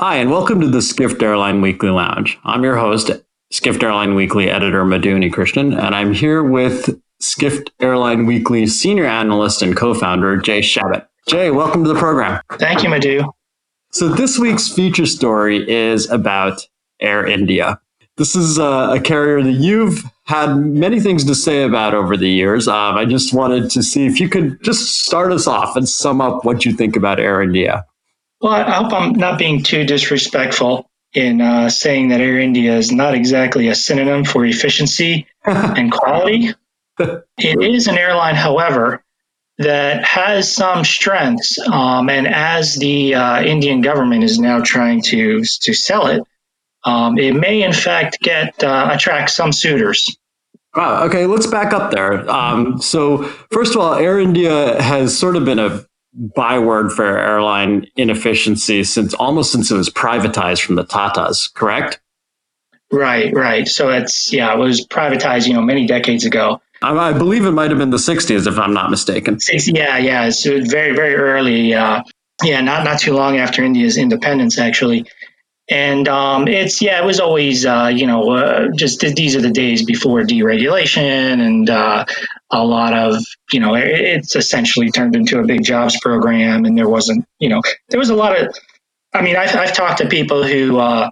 Hi, and welcome to the Skift Airline Weekly Lounge. I'm your host, Skift Airline Weekly editor Madhu Unnikrishnan, and I'm here with Skift Airline Weekly senior analyst and co-founder Jay Shabat. Jay, welcome to the program. Thank you, Madhu. So this week's feature story is about Air India. This is a, a carrier that you've had many things to say about over the years. Um, I just wanted to see if you could just start us off and sum up what you think about Air India. Well, I hope I'm not being too disrespectful in uh, saying that Air India is not exactly a synonym for efficiency and quality. it is an airline, however, that has some strengths. Um, and as the uh, Indian government is now trying to to sell it, um, it may in fact get uh, attract some suitors. Wow. Okay, let's back up there. Um, so, first of all, Air India has sort of been a byword for airline inefficiency since almost since it was privatized from the Tatas, correct? Right, right. So it's yeah, it was privatized, you know, many decades ago. I, I believe it might have been the '60s, if I'm not mistaken. 60, yeah, yeah. It's very, very early. Uh, yeah, not not too long after India's independence, actually. And um, it's yeah, it was always uh, you know uh, just these are the days before deregulation and uh, a lot of you know it's essentially turned into a big jobs program, and there wasn't you know there was a lot of I mean I've, I've talked to people who uh,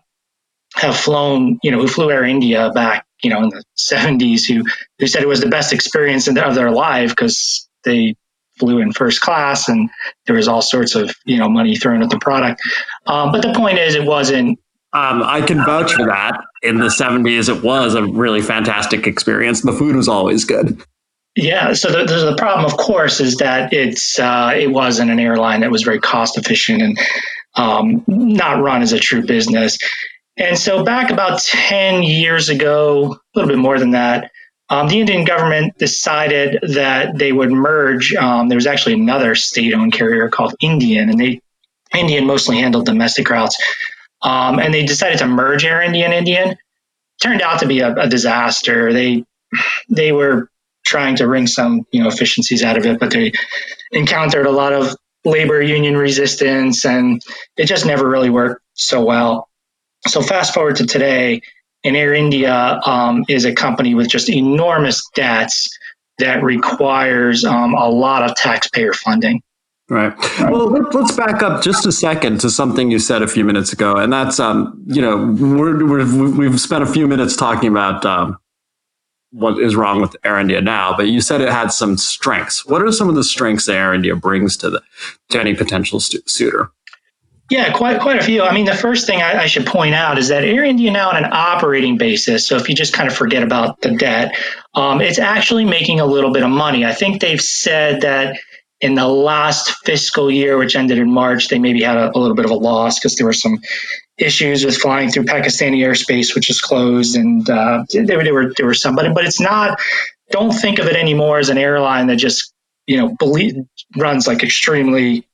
have flown you know who flew Air India back you know in the 70s who who said it was the best experience of their life because they flew in first class and there was all sorts of you know money thrown at the product um, but the point is it wasn't um, I can vouch for that. In the 70s, it was a really fantastic experience. The food was always good. Yeah. So the, the problem, of course, is that it's uh, it wasn't an airline that was very cost efficient and um, not run as a true business. And so back about 10 years ago, a little bit more than that, um, the Indian government decided that they would merge. Um, there was actually another state-owned carrier called Indian, and they Indian mostly handled domestic routes, um, and they decided to merge Air India and Indian. Turned out to be a, a disaster. They they were trying to wring some you know efficiencies out of it, but they encountered a lot of labor union resistance, and it just never really worked so well. So fast forward to today, and Air India um, is a company with just enormous debts that requires um, a lot of taxpayer funding. Right. Well, let's back up just a second to something you said a few minutes ago, and that's um, you know, we're, we're we've spent a few minutes talking about um, what is wrong with Air India now, but you said it had some strengths. What are some of the strengths that Air India brings to the to any potential stu- suitor? Yeah, quite quite a few. I mean, the first thing I, I, should point out is that Air India now on an operating basis. So if you just kind of forget about the debt, um, it's actually making a little bit of money. I think they've said that in the last fiscal year, which ended in March, they maybe had a, a little bit of a loss because there were some issues with flying through Pakistani airspace, which is closed, and uh, there, there were there were some, but but it's not. Don't think of it anymore as an airline that just you know believe, runs like extremely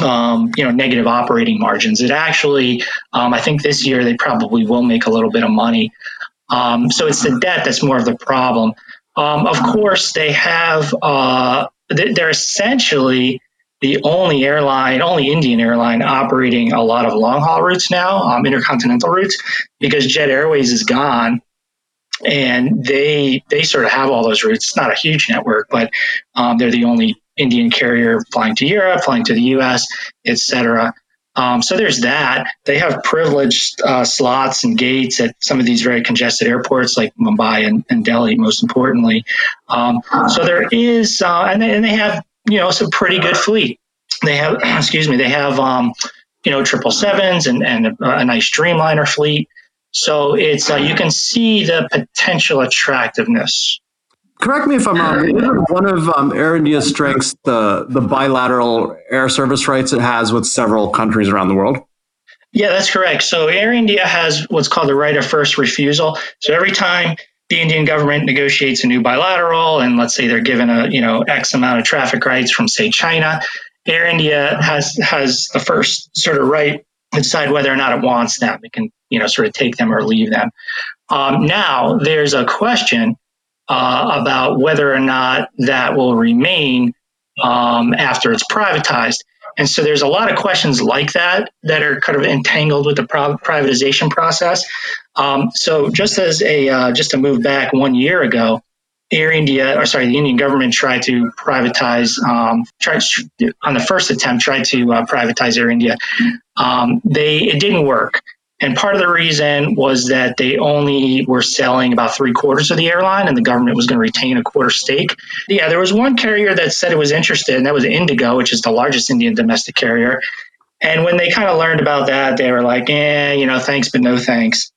um, you know, negative operating margins. It actually, um, I think this year they probably will make a little bit of money. Um, so it's the debt that's more of the problem. Um, of course, they have, uh, they're essentially the only airline, only Indian airline operating a lot of long haul routes now, um, intercontinental routes, because Jet Airways is gone and they they sort of have all those routes. It's not a huge network, but um, they're the only Indian carrier flying to Europe, flying to the U.S., etc. Um, so there's that. They have privileged uh, slots and gates at some of these very congested airports like Mumbai and, and Delhi, most importantly. Um, so there is, uh, and, they, and they have you know some pretty good fleet. They have, excuse me, they have um, you know triple sevens and and a, a nice Dreamliner fleet. So it's uh, you can see the potential attractiveness correct me if I'm wrong. One of um, Air India's strengths, the the bilateral air service rights it has with several countries around the world. Yeah, that's correct. So Air India has what's called the right of first refusal. So every time the Indian government negotiates a new bilateral, and let's say they're given a you know X amount of traffic rights from say China, Air India has has the first sort of right to decide whether or not it wants them. It can you know sort of take them or leave them. Um, now there's a question uh, about whether or not that will remain um, after it's privatized. And so there's a lot of questions like that that are kind of entangled with the privatization process. Um, so just as a uh, just to move back one year ago, Air India, or sorry, the Indian government tried to privatize, um, tried on the first attempt, tried to uh, privatize Air India. Um, they it didn't work. And part of the reason was that they only were selling about three quarters of the airline and the government was going to retain a quarter stake. Yeah, there was one carrier that said it was interested, and that was Indigo, which is the largest Indian domestic carrier. And when they kind of learned about that, they were like, eh, you know, thanks, but no thanks.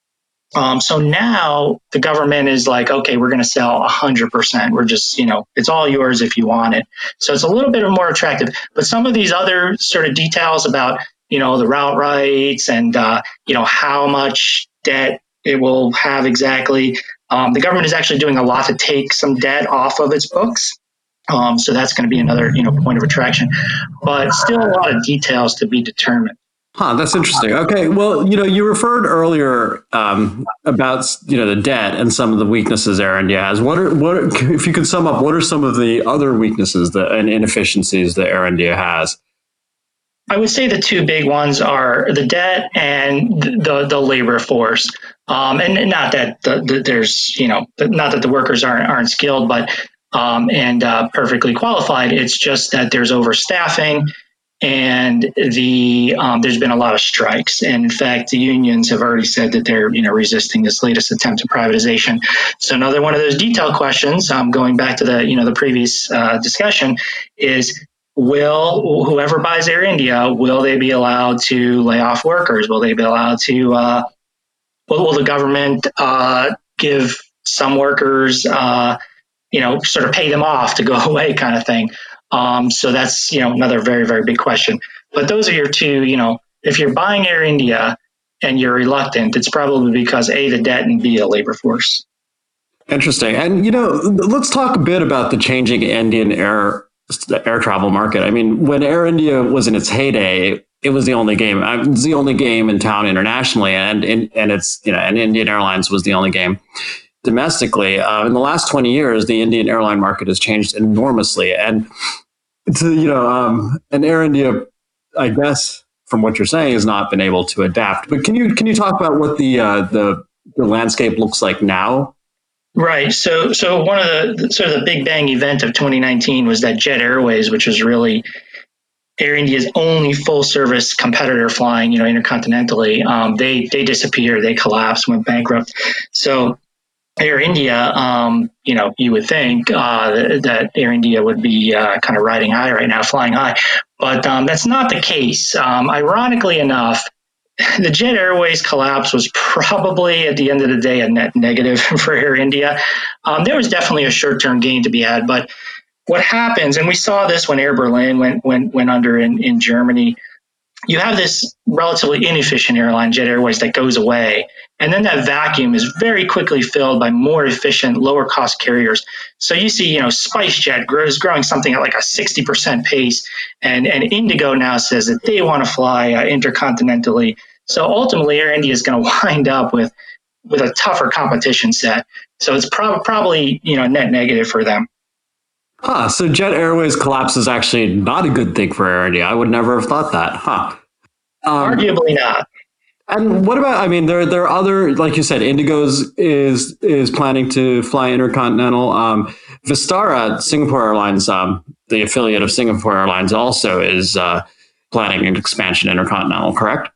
Um, so now the government is like, okay, we're going to sell 100%. We're just, you know, it's all yours if you want it. So it's a little bit more attractive. But some of these other sort of details about you know, the route rights and, uh, you know, how much debt it will have exactly. Um, the government is actually doing a lot to take some debt off of its books. Um, so that's going to be another, you know, point of attraction, but still a lot of details to be determined. Huh, that's interesting. Okay, well, you know, you referred earlier um, about you know the debt and some of the weaknesses India has. What are what are, if you could sum up? What are some of the other weaknesses that, and inefficiencies that India has? I would say the two big ones are the debt and the the labor force. Um, and not that the, the, there's you know not that the workers aren't aren't skilled, but um, and uh, perfectly qualified. It's just that there's overstaffing, and the um, there's been a lot of strikes. And in fact, the unions have already said that they're you know resisting this latest attempt at privatization. So another one of those detail questions, um, going back to the you know the previous uh, discussion, is will whoever buys Air India will they be allowed to lay off workers? Will they be allowed to? Uh, will, will, the government uh, give some workers, uh, you know, sort of pay them off to go away, kind of thing? Um, so that's you know another very very big question. But those are your two. You know, if you're buying Air India and you're reluctant, it's probably because a the debt and b a labor force. Interesting. And you know, let's talk a bit about the changing Indian air air travel market. I mean, when Air India was in its heyday, it was the only game. Uh, it was the only game in town internationally, and and, and it's you know, and Indian Airlines was the only game domestically. Uh, in the last twenty years, the Indian airline market has changed enormously, and to you know, um, and Air India, I guess, from what you're saying, has not been able to adapt. But can you can you talk about what the uh, the the landscape looks like now Right. So, so one of the sort of the big bang event of 2019 was that Jet Airways, which was really Air India's only full service competitor flying, you know, intercontinentally. Um, they they disappeared. They collapsed, went bankrupt. So Air India, um, you know, you would think uh, that Air India would be uh, kind of riding high right now, flying high, but um, that's not the case. Um, ironically enough, the Jet Airways collapse was probably at the end of the day a net negative for Air India. Um, there was definitely a short term gain to be had, but what happens, and we saw this when Air Berlin went went went under in, in Germany, you have this relatively inefficient airline, Jet Airways, that goes away. And then that vacuum is very quickly filled by more efficient, lower cost carriers. So you see, you know, SpiceJet grows growing something at like a 60% pace. And, and Indigo now says that they want to fly uh, intercontinentally. So ultimately, Air India is going to wind up with, with a tougher competition set. So it's prob- probably, you know, net negative for them. Huh. So Jet Airways collapse is actually not a good thing for Air India. I would never have thought that. Huh. Um, Arguably not. And what about? I mean, there there are other, like you said, Indigo's is is planning to fly intercontinental. Um, Vistara, Singapore Airlines, um, the affiliate of Singapore Airlines, also is uh, planning an expansion intercontinental. Correct?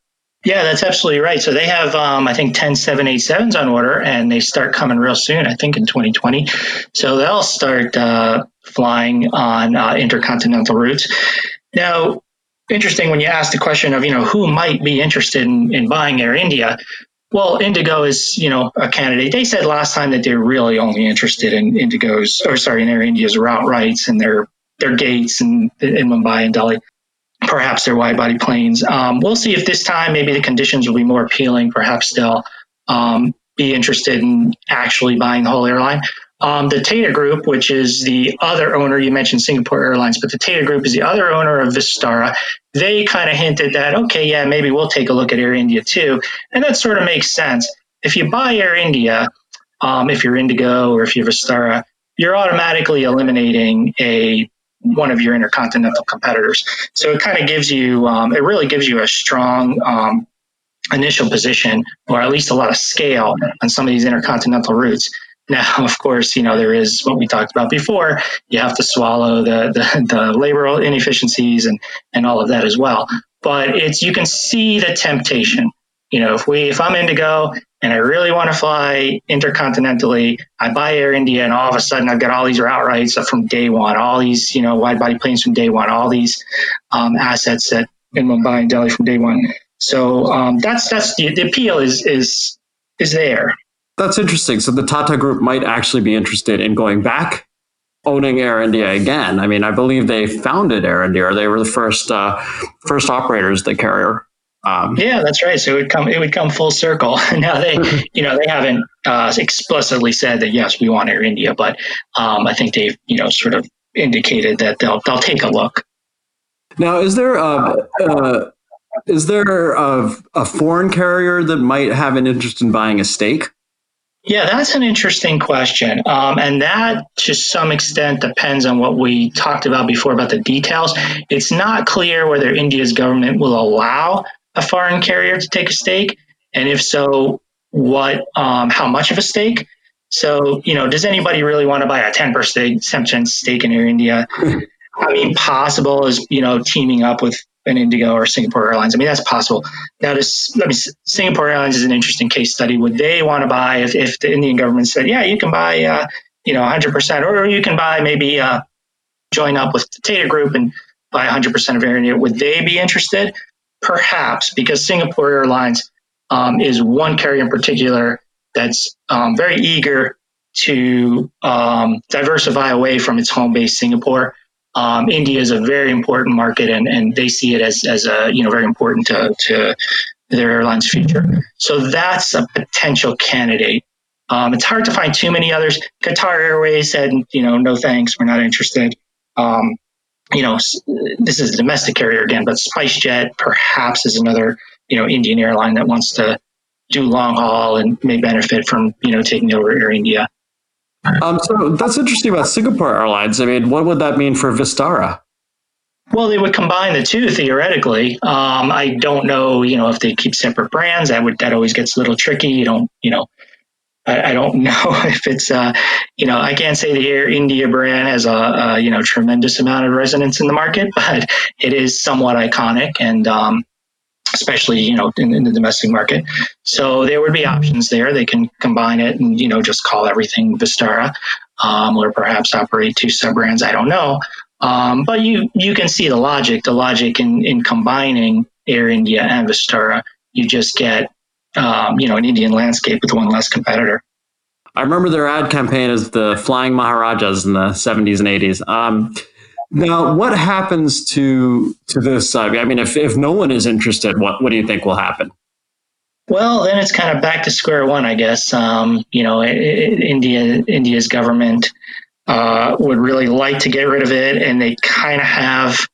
Yeah, that's absolutely right. So they have, um, I think, 10 787s on order, and they start coming real soon, I think in 2020. So they'll start uh, flying on uh, intercontinental routes. Now, interesting when you ask the question of, you know, who might be interested in, in buying Air India. Well, Indigo is, you know, a candidate. They said last time that they're really only interested in Indigo's, or sorry, in Air India's route rights and their their gates in, in Mumbai and Delhi perhaps their wide body planes. Um, we'll see if this time maybe the conditions will be more appealing. Perhaps they'll um, be interested in actually buying the whole airline. Um, the Tata Group, which is the other owner, you mentioned Singapore Airlines, but the Tata Group is the other owner of Vistara. They kind of hinted that, okay, yeah, maybe we'll take a look at Air India too. And that sort of makes sense. If you buy Air India, um, if you're Indigo or if you're Vistara, you're automatically eliminating a one of your intercontinental competitors. So it kind of gives you, um, it really gives you a strong um, initial position, or at least a lot of scale on some of these intercontinental routes. Now, of course, you know there is what we talked about before. You have to swallow the the, the labor inefficiencies and and all of that as well. But it's you can see the temptation. You know, if we if I'm Indigo and I really want to fly intercontinentally, I buy Air India, and all of a sudden I've got all these route rights from day one, all these you know wide body planes from day one, all these um, assets that in Mumbai and Delhi from day one. So um, that's that's the, the appeal is is is there. That's interesting. So the Tata Group might actually be interested in going back, owning Air India again. I mean, I believe they founded Air India. They were the first uh, first operators, the carrier. Um, yeah, that's right. So it would come it would come full circle. now they, you know, they haven't uh, explicitly said that yes, we want Air India, but um, I think they've you know sort of indicated that they'll they'll take a look. Now, is there a, uh, is there a, a foreign carrier that might have an interest in buying a stake? Yeah, that's an interesting question. Um, and that, to some extent, depends on what we talked about before about the details. It's not clear whether India's government will allow a foreign carrier to take a stake. And if so, what, um, how much of a stake? So, you know, does anybody really want to buy a 10% stake in Air India? I mean, possible is, you know, teaming up with an Indigo or Singapore Airlines. I mean, that's possible. Now, this, let me, Singapore Airlines is an interesting case study. Would they want to buy if, if the Indian government said, yeah, you can buy, uh, you know, 100%, or you can buy maybe uh, join up with the Tata Group and buy 100% of Air India? Would they be interested? Perhaps, because Singapore Airlines um, is one carrier in particular that's um, very eager to um, diversify away from its home base, Singapore. Um, India is a very important market, and, and they see it as, as a you know very important to, to their airline's future. So that's a potential candidate. Um, it's hard to find too many others. Qatar Airways said, you know, no thanks, we're not interested. Um, you know, this is a domestic carrier again, but SpiceJet perhaps is another, you know, Indian airline that wants to do long haul and may benefit from, you know, taking over Air India. Um, so that's interesting about Singapore Airlines. I mean, what would that mean for Vistara? Well, they would combine the two theoretically. Um, I don't know, you know, if they keep separate brands. That would that always gets a little tricky. You don't, you know, I, don't know if it's, uh, you know, I can't say the Air India brand has a, a, you know tremendous amount of resonance in the market, but it is somewhat iconic, and um, especially you know in, in, the domestic market. So there would be options there. They can combine it and you know just call everything Vistara, um, or perhaps operate two sub brands. I don't know, um, but you you can see the logic. The logic in in combining Air India and Vistara, you just get um, you know an Indian landscape with one less competitor. I remember their ad campaign as the Flying Maharajas in the 70s and 80s. Um, now, what happens to to this? I mean, if, if no one is interested, what what do you think will happen? Well, then it's kind of back to square one, I guess. Um, you know, India India's government uh, would really like to get rid of it, and they kind of have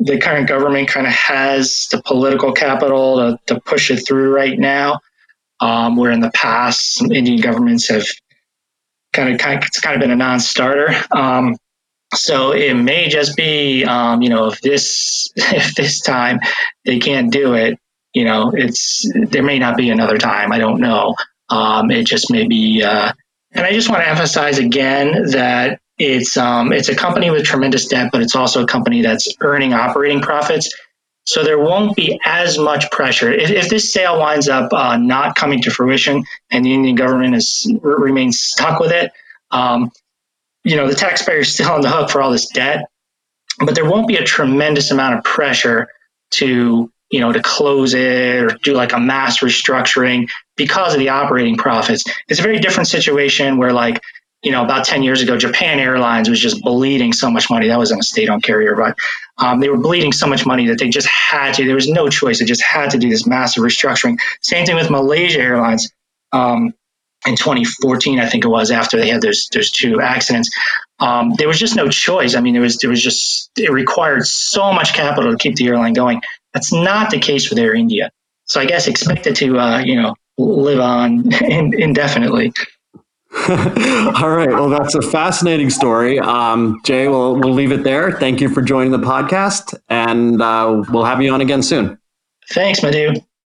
the current government kind of has the political capital to, to push it through right now. Um, where in the past, some Indian governments have kind of, kind of it's kind of been a non-starter. Um, so it may just be, um, you know, if this if this time they can't do it, you know, it's there may not be another time. I don't know. Um, it just may be. Uh, and I just want to emphasize again that it's um, it's a company with tremendous debt, but it's also a company that's earning operating profits. So there won't be as much pressure if, if this sale winds up uh, not coming to fruition and the Indian government is remains stuck with it. Um, you know, the taxpayer is still on the hook for all this debt, but there won't be a tremendous amount of pressure to, you know, to close it or do like a mass restructuring because of the operating profits. It's a very different situation where like, you know, about 10 years ago, Japan Airlines was just bleeding so much money. That wasn't a state owned carrier, but um, they were bleeding so much money that they just had to, there was no choice. They just had to do this massive restructuring. Same thing with Malaysia Airlines. Um, in 2014, I think it was after they had those those two accidents. Um, there was just no choice. I mean, there was there was just it required so much capital to keep the airline going. That's not the case with Air India. So I guess expect it to uh, you know live on in, indefinitely. All right. Well, that's a fascinating story. Um, Jay, we'll, we'll leave it there. Thank you for joining the podcast, and uh, we'll have you on again soon. Thanks, Madhu.